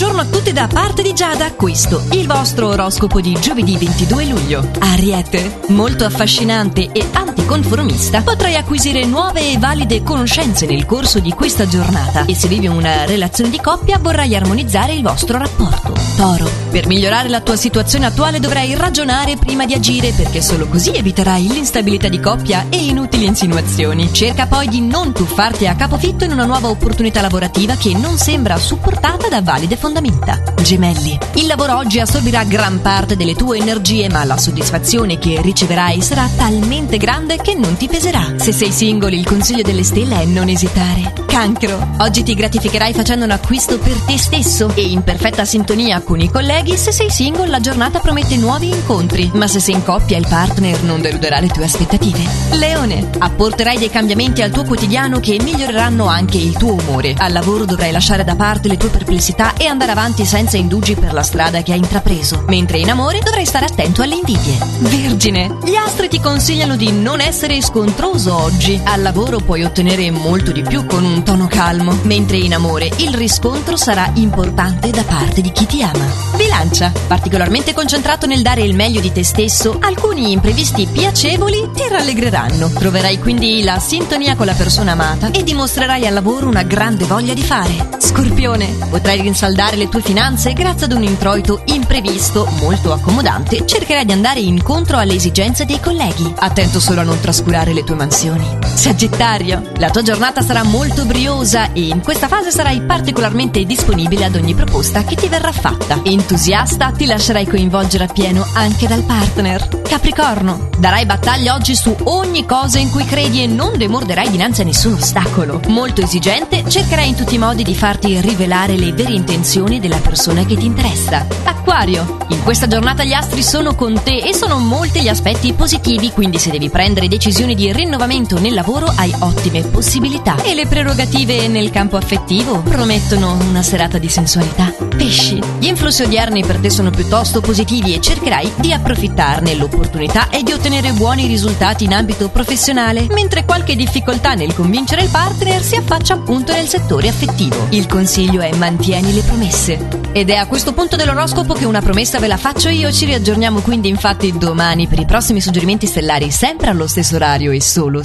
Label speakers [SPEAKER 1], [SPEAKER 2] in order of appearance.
[SPEAKER 1] Buongiorno a tutti da parte di Giada, questo il vostro oroscopo di giovedì 22 luglio. Ariete, molto affascinante e anticonformista, potrai acquisire nuove e valide conoscenze nel corso di questa giornata e se vivi una relazione di coppia vorrai armonizzare il vostro rapporto. Toro, per migliorare la tua situazione attuale dovrai ragionare prima di agire perché solo così eviterai l'instabilità di coppia e inutili insinuazioni. Cerca poi di non tuffarti a capofitto in una nuova opportunità lavorativa che non sembra supportata da valide fondamenta. Gemelli. Il lavoro oggi assorbirà gran parte delle tue energie, ma la soddisfazione che riceverai sarà talmente grande che non ti peserà. Se sei single, il consiglio delle stelle è non esitare. Cancro. Oggi ti gratificherai facendo un acquisto per te stesso e in perfetta sintonia con i colleghi. Se sei single, la giornata promette nuovi incontri, ma se sei in coppia, il partner non deluderà le tue aspettative. Leone. Apporterai dei cambiamenti al tuo quotidiano che miglioreranno anche il tuo umore. Al lavoro dovrai lasciare da parte le tue perplessità e andare avanti senza indugi per la strada che hai intrapreso, mentre in amore dovrai stare attento alle invidie. Vergine, gli astri ti consigliano di non essere scontroso oggi. Al lavoro puoi ottenere molto di più con un tono calmo, mentre in amore il riscontro sarà importante da parte di chi ti ama. Bilancia, particolarmente concentrato nel dare il meglio di te stesso, alcuni imprevisti piacevoli ti rallegreranno. Troverai quindi la sintonia con la persona amata e dimostrerai al lavoro una grande voglia di fare. Scorpione, potrai rinsaldare le tue finanze grazie ad un introito imprevisto, molto accomodante. Cercherai di andare incontro alle esigenze dei colleghi. Attento solo a non trascurare le tue mansioni. Sagittario, la tua giornata sarà molto briosa e in questa fase sarai particolarmente disponibile ad ogni proposta che ti verrà fatta. Entusiasta, ti lascerai coinvolgere appieno anche dal partner. Capricorno, darai battaglia oggi su ogni cosa in cui credi e non demorderai dinanzi a nessun ostacolo. Molto esigente, cercherai in tutti i modi di farti rivelare le vere intenzioni della persona che ti interessa. Acquario, in questa giornata gli astri sono con te e sono molti gli aspetti positivi, quindi se devi prendere decisioni di rinnovamento nel lavoro hai ottime possibilità. E le prerogative nel campo affettivo promettono una serata di sensualità. Pesci, gli influssi odierni per te sono piuttosto positivi e cercherai di approfittarne. L'opportunità è di ottenere buoni risultati in ambito professionale, mentre qualche difficoltà nel convincere il partner si affaccia appunto nel settore affettivo. Il consiglio è mantieni le promesse. Ed è a questo punto dell'oroscopo che una promessa ve la faccio io. Ci riaggiorniamo quindi infatti domani per i prossimi suggerimenti stellari, sempre allo stesso orario e solo